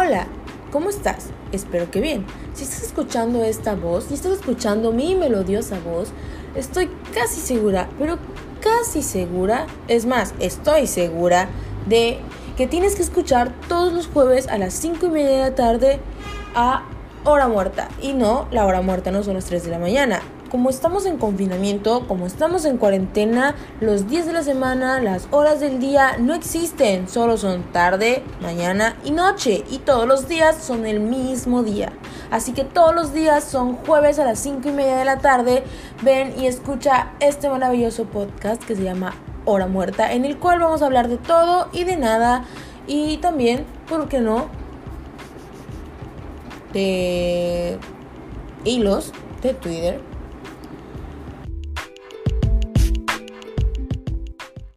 Hola, ¿cómo estás? Espero que bien. Si estás escuchando esta voz, si estás escuchando mi melodiosa voz, estoy casi segura, pero casi segura, es más, estoy segura de que tienes que escuchar todos los jueves a las 5 y media de la tarde a hora muerta. Y no, la hora muerta no son las 3 de la mañana como estamos en confinamiento, como estamos en cuarentena, los días de la semana, las horas del día no existen, solo son tarde, mañana y noche y todos los días son el mismo día. Así que todos los días son jueves a las 5 y media de la tarde, ven y escucha este maravilloso podcast que se llama Hora Muerta, en el cual vamos a hablar de todo y de nada y también, ¿por qué no? De hilos de Twitter